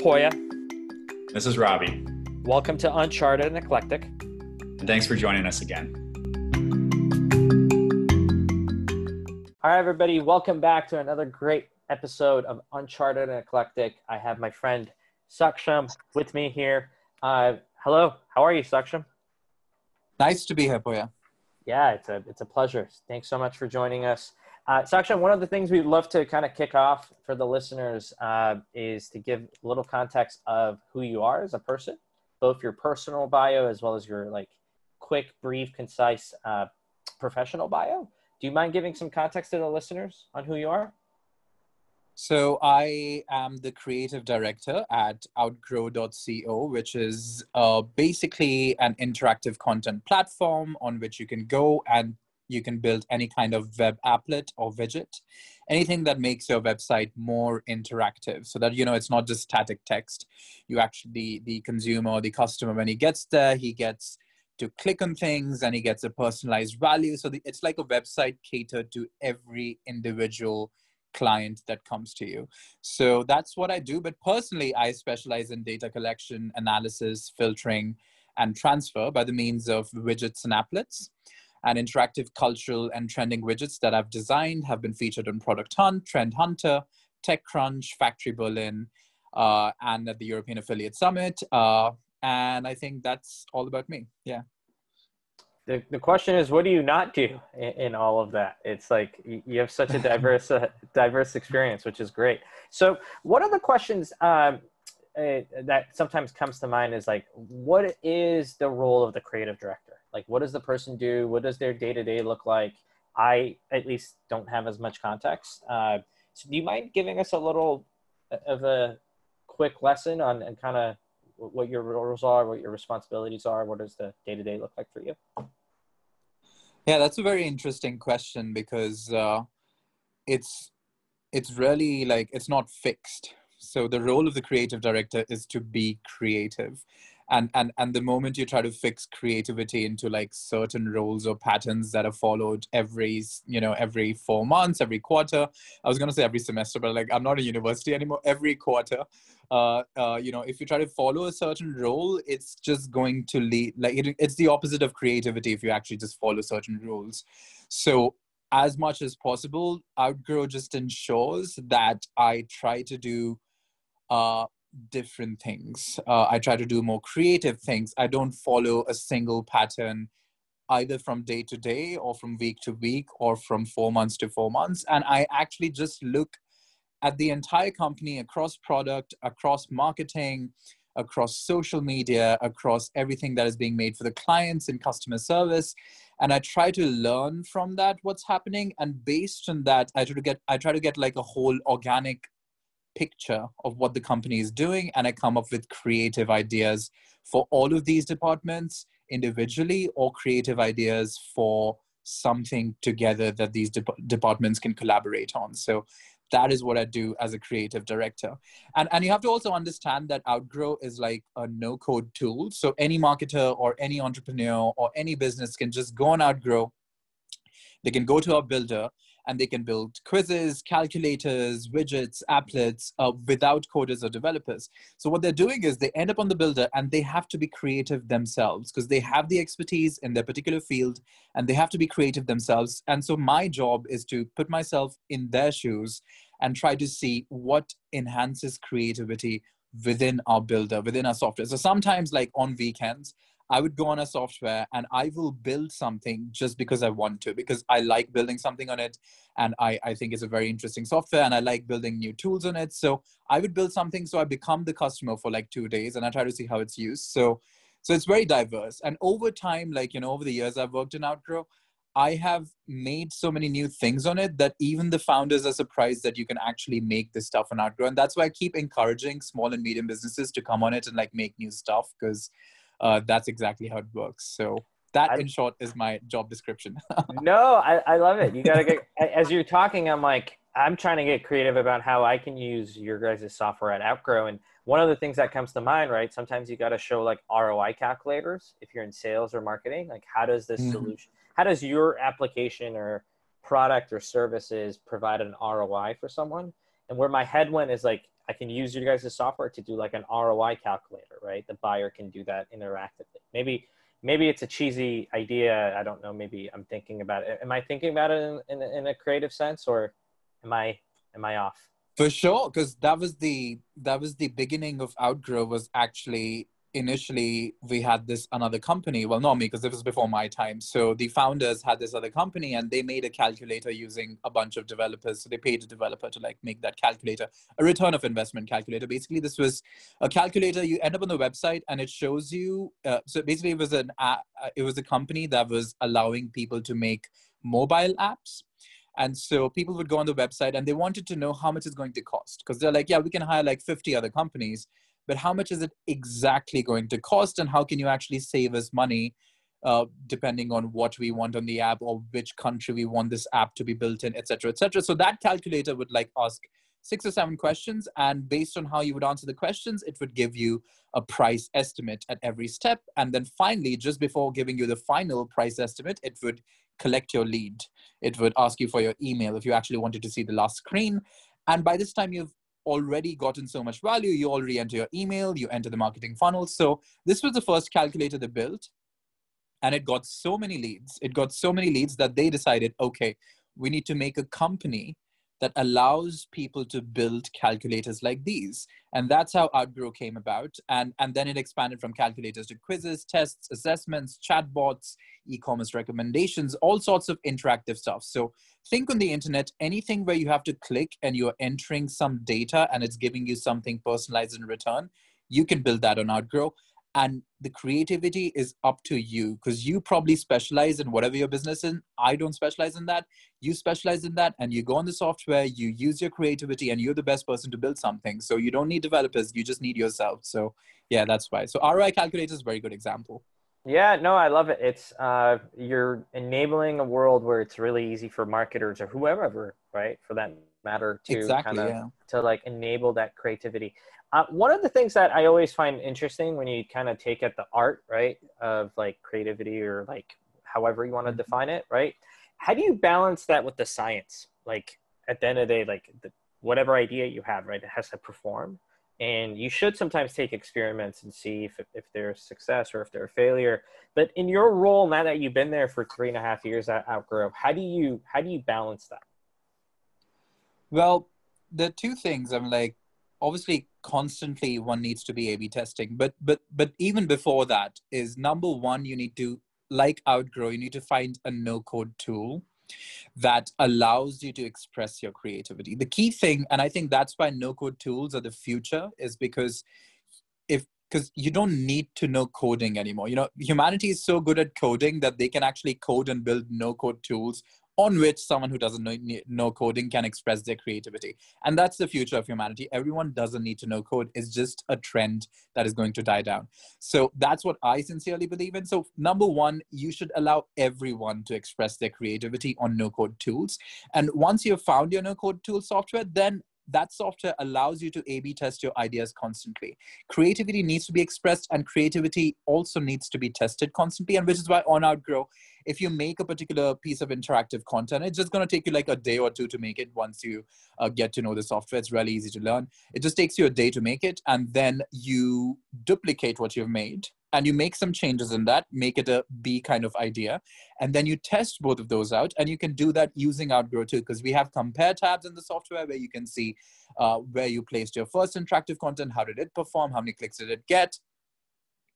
Poya. This is Robbie. Welcome to Uncharted and Eclectic. And thanks for joining us again. All right, everybody, welcome back to another great episode of Uncharted and Eclectic. I have my friend Saksham with me here. Uh, hello, how are you, Saksham? Nice to be here, Poya. Yeah, it's a it's a pleasure. Thanks so much for joining us. Uh, Saksham, one of the things we'd love to kind of kick off for the listeners uh, is to give a little context of who you are as a person, both your personal bio as well as your like quick, brief, concise uh, professional bio. Do you mind giving some context to the listeners on who you are? So I am the creative director at outgrow.co, which is uh, basically an interactive content platform on which you can go and you can build any kind of web applet or widget, anything that makes your website more interactive so that, you know, it's not just static text. You actually, the consumer, the customer, when he gets there, he gets to click on things and he gets a personalized value. So the, it's like a website catered to every individual client that comes to you. So that's what I do. But personally, I specialize in data collection, analysis, filtering, and transfer by the means of widgets and applets and interactive cultural and trending widgets that I've designed have been featured on Product Hunt, Trend Hunter, TechCrunch, Factory Berlin, uh, and at the European Affiliate Summit. Uh, and I think that's all about me. Yeah. The, the question is, what do you not do in, in all of that? It's like you have such a diverse, uh, diverse experience, which is great. So, one of the questions um, uh, that sometimes comes to mind is like, what is the role of the creative director? Like, what does the person do? What does their day to day look like? I at least don't have as much context. Uh, so, do you mind giving us a little uh, of a quick lesson on and kind of what your roles are, what your responsibilities are? What does the day to day look like for you? Yeah, that's a very interesting question because uh, it's it's really like it's not fixed. So the role of the creative director is to be creative and and and the moment you try to fix creativity into like certain roles or patterns that are followed every you know every four months every quarter i was going to say every semester but like i'm not a university anymore every quarter uh, uh, you know if you try to follow a certain role it's just going to lead like it, it's the opposite of creativity if you actually just follow certain rules. So as much as possible outgrow just ensures that i try to do uh, different things. Uh, I try to do more creative things. I don't follow a single pattern either from day to day or from week to week or from four months to four months. And I actually just look at the entire company across product, across marketing, across social media, across everything that is being made for the clients in customer service. And I try to learn from that what's happening. And based on that, I try to get I try to get like a whole organic picture of what the company is doing and I come up with creative ideas for all of these departments individually or creative ideas for something together that these de- departments can collaborate on. So that is what I do as a creative director. And, and you have to also understand that Outgrow is like a no code tool. So any marketer or any entrepreneur or any business can just go on Outgrow. They can go to our builder and they can build quizzes, calculators, widgets, applets uh, without coders or developers. So what they're doing is they end up on the builder and they have to be creative themselves because they have the expertise in their particular field and they have to be creative themselves. And so my job is to put myself in their shoes and try to see what enhances creativity within our builder, within our software. So sometimes like on weekends, I would go on a software and I will build something just because I want to, because I like building something on it. And I, I think it's a very interesting software and I like building new tools on it. So I would build something so I become the customer for like two days and I try to see how it's used. So so it's very diverse. And over time, like, you know, over the years I've worked in Outgrow, I have made so many new things on it that even the founders are surprised that you can actually make this stuff on Outgrow. And that's why I keep encouraging small and medium businesses to come on it and like make new stuff because uh, that's exactly how it works. So that, I, in short, is my job description. no, I, I love it. You gotta get as you're talking. I'm like, I'm trying to get creative about how I can use your guys' software at Outgrow. And one of the things that comes to mind, right? Sometimes you got to show like ROI calculators if you're in sales or marketing. Like, how does this mm-hmm. solution, how does your application or product or services provide an ROI for someone? and where my head went is like I can use your guys' software to do like an ROI calculator, right? The buyer can do that interactively. Maybe maybe it's a cheesy idea. I don't know. Maybe I'm thinking about it. Am I thinking about it in, in, in a creative sense, or am I am I off? For sure, because that was the that was the beginning of Outgrow was actually initially we had this another company. Well not me because it was before my time. So the founders had this other company and they made a calculator using a bunch of developers. So they paid a developer to like make that calculator a return of investment calculator. Basically this was a calculator. You end up on the website and it shows you uh, so basically it was an uh, it was a company that was allowing people to make mobile apps. And so people would go on the website and they wanted to know how much it's going to cost. Because they're like yeah we can hire like 50 other companies but how much is it exactly going to cost and how can you actually save us money uh, depending on what we want on the app or which country we want this app to be built in, etc., etc. So that calculator would like ask six or seven questions, and based on how you would answer the questions, it would give you a price estimate at every step. And then finally, just before giving you the final price estimate, it would collect your lead. It would ask you for your email if you actually wanted to see the last screen. And by this time, you've already gotten so much value. You already enter your email, you enter the marketing funnel. So this was the first calculator they built. And it got so many leads. It got so many leads that they decided, okay, we need to make a company that allows people to build calculators like these. And that's how Outgrow came about. And, and then it expanded from calculators to quizzes, tests, assessments, chatbots, e commerce recommendations, all sorts of interactive stuff. So think on the internet, anything where you have to click and you're entering some data and it's giving you something personalized in return, you can build that on Outgrow and the creativity is up to you because you probably specialize in whatever your business is i don't specialize in that. You specialize in that and you go on the software you use your creativity and you're the best person to build something. So you don't need developers you just need yourself. So yeah that's why. So roi calculator is a very good example yeah no i love it it's uh, you're enabling a world where it's really easy for marketers or whoever right for that matter to exactly, kind of yeah. to like enable that creativity uh, one of the things that I always find interesting when you kind of take at the art, right, of like creativity or like however you want to mm-hmm. define it, right? How do you balance that with the science? Like at the end of the day, like the, whatever idea you have, right, it has to perform. And you should sometimes take experiments and see if, if there's success or if they're a failure. But in your role, now that you've been there for three and a half years at Outgrow, how do you how do you balance that? Well, the two things I'm like, obviously constantly one needs to be a b testing but but but even before that is number one you need to like outgrow you need to find a no code tool that allows you to express your creativity. The key thing and i think that's why no code tools are the future is because if because you don't need to know coding anymore. You know humanity is so good at coding that they can actually code and build no code tools on which someone who doesn't know, know, coding can express their creativity. And that's the future of humanity. Everyone doesn't need to know code. It's just a trend that is going to die down. So that's what I sincerely believe in. So, number one, you should allow everyone to express their creativity on no code tools. And once you've found your no code tool software, then that software allows you to A B test your ideas constantly. Creativity needs to be expressed, and creativity also needs to be tested constantly. And which is why on Outgrow, if you make a particular piece of interactive content, it's just going to take you like a day or two to make it once you uh, get to know the software. It's really easy to learn. It just takes you a day to make it, and then you duplicate what you've made and you make some changes in that, make it a B kind of idea, and then you test both of those out. And you can do that using Outgrow too, because we have compare tabs in the software where you can see uh, where you placed your first interactive content, how did it perform, how many clicks did it get,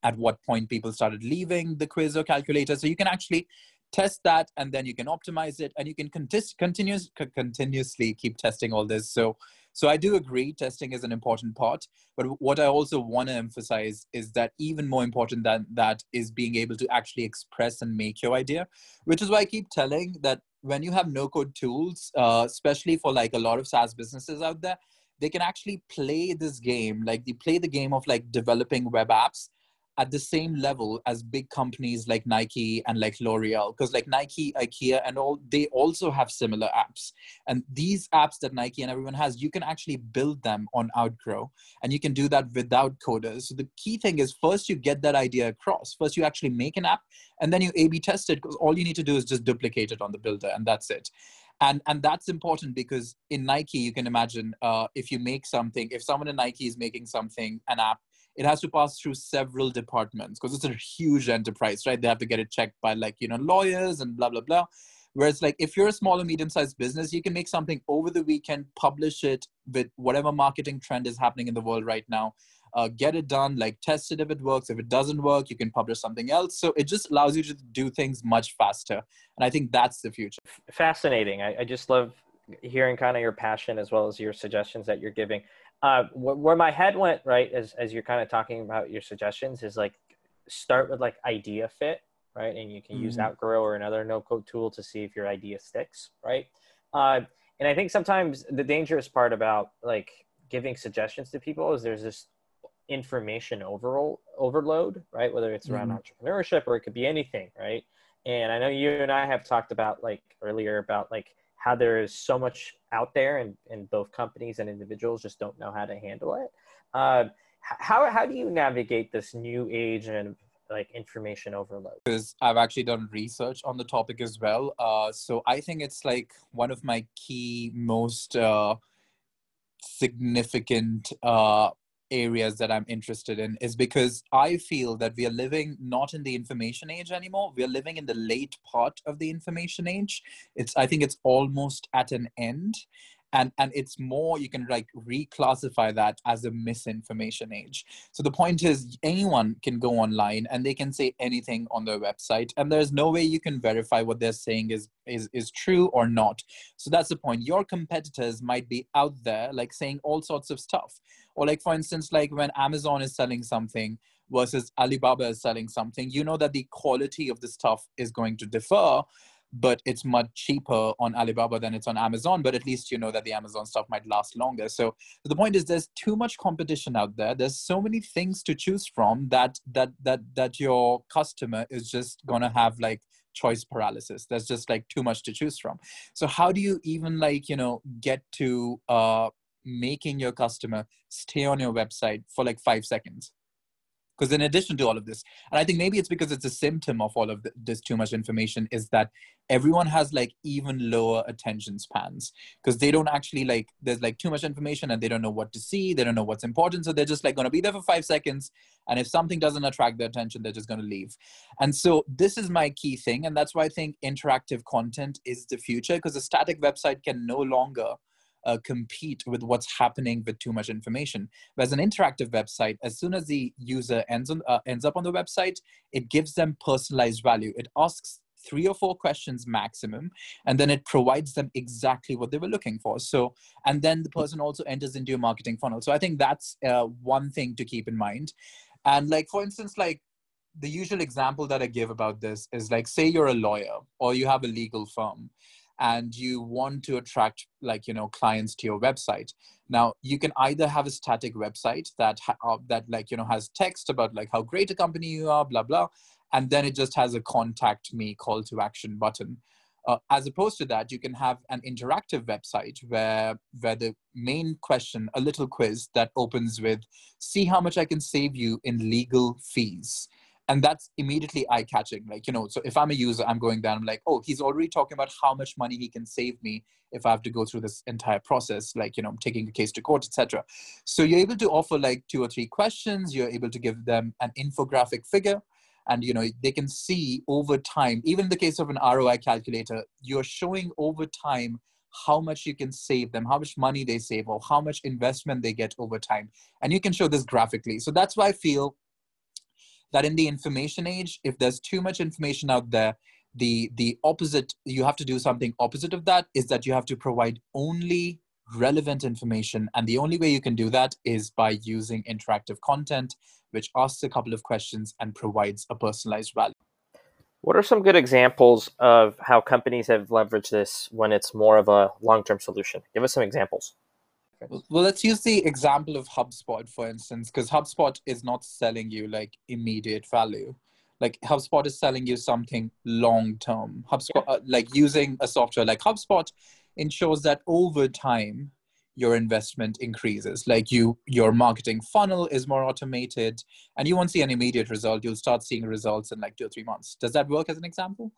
at what point people started leaving the quiz or calculator. So you can actually test that and then you can optimize it and you can continuous, continuously keep testing all this. So so I do agree testing is an important part. But what I also want to emphasize is that even more important than that is being able to actually express and make your idea, which is why I keep telling that when you have no code tools, uh, especially for like a lot of SaaS businesses out there, they can actually play this game, like they play the game of like developing web apps at the same level as big companies like Nike and like L'Oreal. Because like Nike, IKEA, and all, they also have similar apps. And these apps that Nike and everyone has, you can actually build them on Outgrow. And you can do that without coders. So the key thing is first you get that idea across. First you actually make an app and then you A B test it because all you need to do is just duplicate it on the builder and that's it. and and that's important because in nike you can imagine uh, if you make something if someone in nike is making something an app it has to pass through several departments because it's a huge enterprise right they have to get it checked by like you know lawyers and blah blah blah whereas like if you're a small or medium sized business you can make something over the weekend publish it with whatever marketing trend is happening in the world right now uh, get it done, like test it if it works. If it doesn't work, you can publish something else. So it just allows you to do things much faster. And I think that's the future. Fascinating. I, I just love hearing kind of your passion as well as your suggestions that you're giving. Uh, where my head went, right, as, as you're kind of talking about your suggestions, is like start with like idea fit, right? And you can mm-hmm. use Outgrow or another no code tool to see if your idea sticks, right? Uh, and I think sometimes the dangerous part about like giving suggestions to people is there's this information overall overload, right? Whether it's around mm-hmm. entrepreneurship or it could be anything, right? And I know you and I have talked about like earlier about like how there is so much out there and, and both companies and individuals just don't know how to handle it. Uh, how, how do you navigate this new age and like information overload? Because I've actually done research on the topic as well. Uh, so I think it's like one of my key most uh, significant uh, areas that I'm interested in is because I feel that we are living not in the information age anymore. We are living in the late part of the information age. It's I think it's almost at an end. And and it's more you can like reclassify that as a misinformation age. So the point is anyone can go online and they can say anything on their website. And there's no way you can verify what they're saying is is is true or not. So that's the point. Your competitors might be out there like saying all sorts of stuff or like for instance like when amazon is selling something versus alibaba is selling something you know that the quality of the stuff is going to differ but it's much cheaper on Alibaba than it's on Amazon. But at least you know that the Amazon stuff might last longer. So the point is, there's too much competition out there. There's so many things to choose from that that that that your customer is just gonna have like choice paralysis. There's just like too much to choose from. So how do you even like you know get to uh, making your customer stay on your website for like five seconds? because in addition to all of this and i think maybe it's because it's a symptom of all of this too much information is that everyone has like even lower attention spans because they don't actually like there's like too much information and they don't know what to see they don't know what's important so they're just like going to be there for five seconds and if something doesn't attract their attention they're just going to leave and so this is my key thing and that's why i think interactive content is the future because a static website can no longer uh, compete with what's happening with too much information. Whereas an interactive website, as soon as the user ends on uh, ends up on the website, it gives them personalized value. It asks three or four questions maximum and then it provides them exactly what they were looking for so and then the person also enters into your marketing funnel so i think that's uh, one thing to keep in mind and like for instance like the usual example that i give about this is like say you're a lawyer or you have a legal firm and you want to attract like you know clients to your website. Now you can either have a static website that uh, that like you know has text about like how great a company you are blah blah and then it just has a contact me call to action button. Uh, as opposed to that you can have an interactive website where where the main question a little quiz that opens with see how much i can save you in legal fees and that's immediately eye catching like you know so if i'm a user i'm going down i'm like oh he's already talking about how much money he can save me if i have to go through this entire process like you know taking a case to court etc so you're able to offer like two or three questions you're able to give them an infographic figure and you know they can see over time even in the case of an roi calculator you're showing over time how much you can save them how much money they save or how much investment they get over time and you can show this graphically. So that's why i feel that in the information age, if there's too much information out there, the the opposite you have to do something opposite of that is that you have to provide only relevant information. And the only way you can do that is by using interactive content which asks a couple of questions and provides a personalized value. What are some good examples of how companies have leveraged this when it's more of a long-term solution? Give us some examples well, let's use the example of HubSpot, for instance, because HubSpot is not selling you like immediate value. Like HubSpot is selling you something long term. HubSpot, uh, like using a software like HubSpot, ensures that over time your investment increases. Like you, your marketing funnel is more automated, and you won't see an immediate result. You'll start seeing results in like two or three months. Does that work as an example?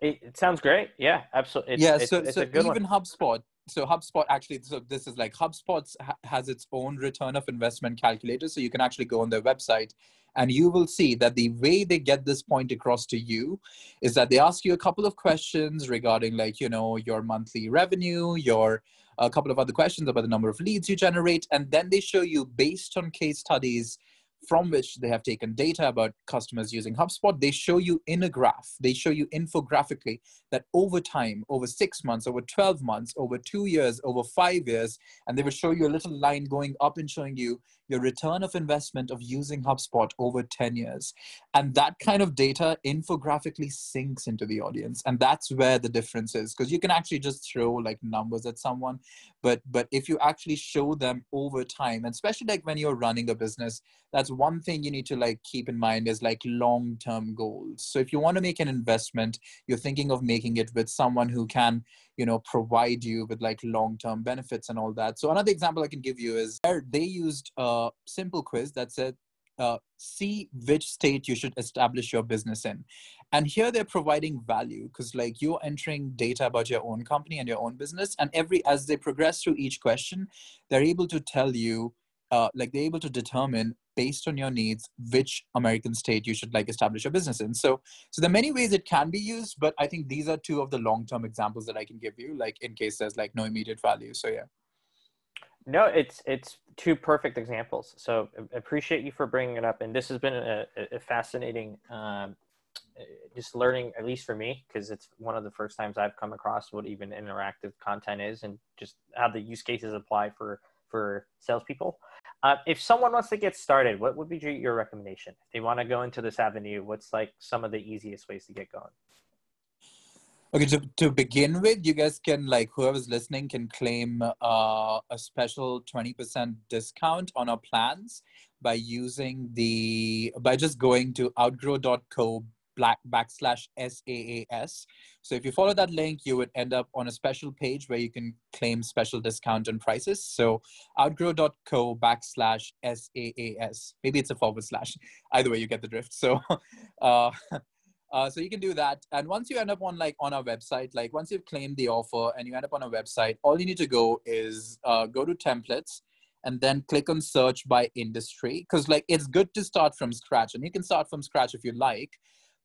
It, it sounds great. Yeah, absolutely. It's, yeah, it's, so, it's so a good even one. HubSpot, so HubSpot actually, so this is like HubSpot ha- has its own return of investment calculator. So you can actually go on their website and you will see that the way they get this point across to you is that they ask you a couple of questions regarding like, you know, your monthly revenue, your a couple of other questions about the number of leads you generate, and then they show you based on case studies from which they have taken data about customers using HubSpot, they show you in a graph, they show you infographically that over time, over six months, over 12 months, over two years, over five years, and they will show you a little line going up and showing you your return of investment of using HubSpot over 10 years. And that kind of data infographically sinks into the audience. And that's where the difference is because you can actually just throw like numbers at someone. But but if you actually show them over time, and especially like when you're running a business, that's one thing you need to like keep in mind is like long-term goals. So if you want to make an investment, you're thinking of making it with someone who can you know provide you with like long-term benefits and all that so another example i can give you is they used a simple quiz that said uh, see which state you should establish your business in and here they're providing value because like you're entering data about your own company and your own business and every as they progress through each question they're able to tell you uh, like they're able to determine based on your needs which american state you should like establish your business in. So so there are many ways it can be used but i think these are two of the long term examples that i can give you like in case there's like no immediate value. So yeah. No, it's it's two perfect examples. So appreciate you for bringing it up, and this has been a, a fascinating, um, just learning at least for me because it's one of the first times I've come across what even interactive content is, and just how the use cases apply for for salespeople. Uh, if someone wants to get started, what would be your recommendation? If they want to go into this avenue, what's like some of the easiest ways to get going? Okay, to, to begin with, you guys can like whoever's listening can claim uh, a special 20% discount on our plans by using the by just going to outgrow.co black backslash SAAS. So if you follow that link, you would end up on a special page where you can claim special discount and prices. So outgrow.co backslash SAAS. Maybe it's a forward slash. Either way, you get the drift. So uh, uh, so you can do that. And once you end up on like on our website, like once you've claimed the offer and you end up on a website, all you need to go is uh, go to templates and then click on search by industry. Because like it's good to start from scratch and you can start from scratch if you like,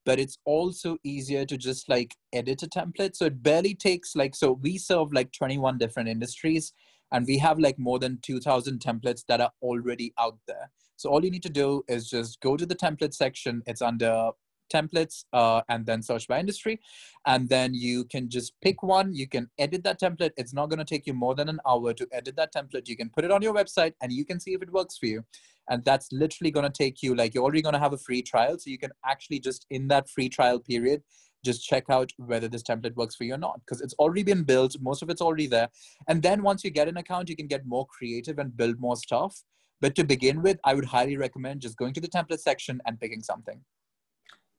but it's also easier to just like edit a template. So it barely takes like, so we serve like 21 different industries and we have like more than 2000 templates that are already out there. So all you need to do is just go to the template section. It's under templates uh, and then search by industry. And then you can just pick one. You can edit that template. It's not going to take you more than an hour to edit that template. You can put it on your website and you can see if it works for you. And that's literally going to take you, like, you're already going to have a free trial. So you can actually just in that free trial period, just check out whether this template works for you or not because it's already been built most of it's already there and then once you get an account you can get more creative and build more stuff but to begin with i would highly recommend just going to the template section and picking something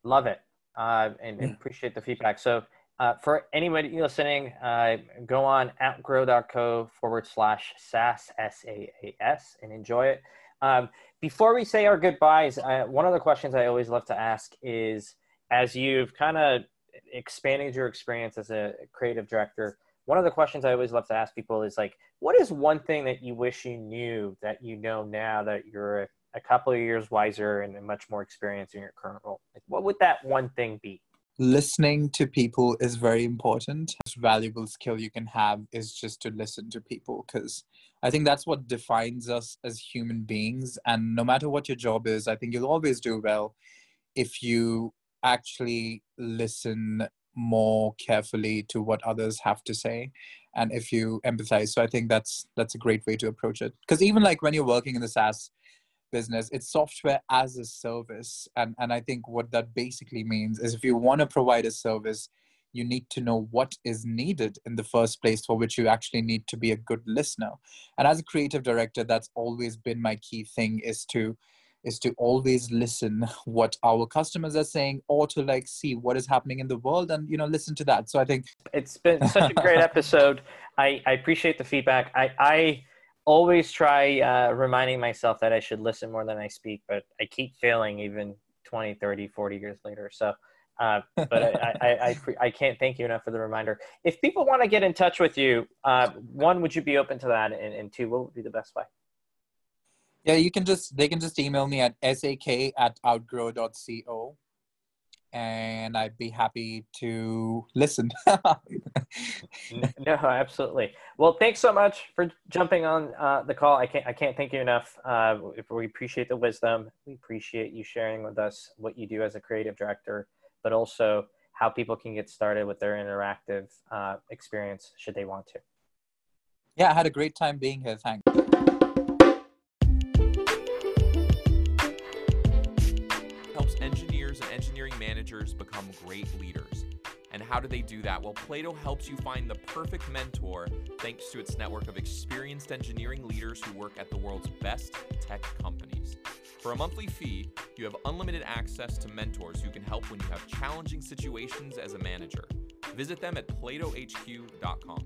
Love it, uh, and, and, appreciate the feedback. So, uh, for anybody listening, uh, go on outgrow.co forward slash SaaS, S A A S, and enjoy it. Um, before we say our goodbyes, uh, one of the questions I always love to ask is as you've kind of expanded your experience as a creative director, one of the questions I always love to ask people is like, what is one thing that you wish you knew that you know now that you're a couple of years wiser and much more experience in your current role? Like, what would that one thing be? Listening to people is very important. Most valuable skill you can have is just to listen to people because I think that's what defines us as human beings. And no matter what your job is, I think you'll always do well if you actually listen more carefully to what others have to say and if you empathize so i think that's that's a great way to approach it because even like when you're working in the saas business it's software as a service and and i think what that basically means is if you want to provide a service you need to know what is needed in the first place for which you actually need to be a good listener. And as a creative director that's always been my key thing is to is to always listen what our customers are saying or to like see what is happening in the world and you know listen to that. So i think it's been such a great episode. I i appreciate the feedback. I i always try uh, reminding myself that I should listen more than I speak, but I keep failing even 20, 30, 40 years later. So Uh, but I, I, I, I, can't thank you enough for the reminder. If people want to get in touch with you, uh, one, would you be open to that? And, and two, what would be the best way? Yeah, you can just, they can just email me at sak at outgrow.co and I'd be happy to listen. no, absolutely. Well, thanks so much for jumping on uh, the call. I can't I can't thank you enough. Uh, we appreciate the wisdom. We appreciate you sharing with us what you do as a creative director, but also how people can get started with their interactive uh, experience should they want to. Yeah, I had a great time being here. Thanks. Become great leaders. And how do they do that? Well, Plato helps you find the perfect mentor thanks to its network of experienced engineering leaders who work at the world's best tech companies. For a monthly fee, you have unlimited access to mentors who can help when you have challenging situations as a manager. Visit them at platohq.com.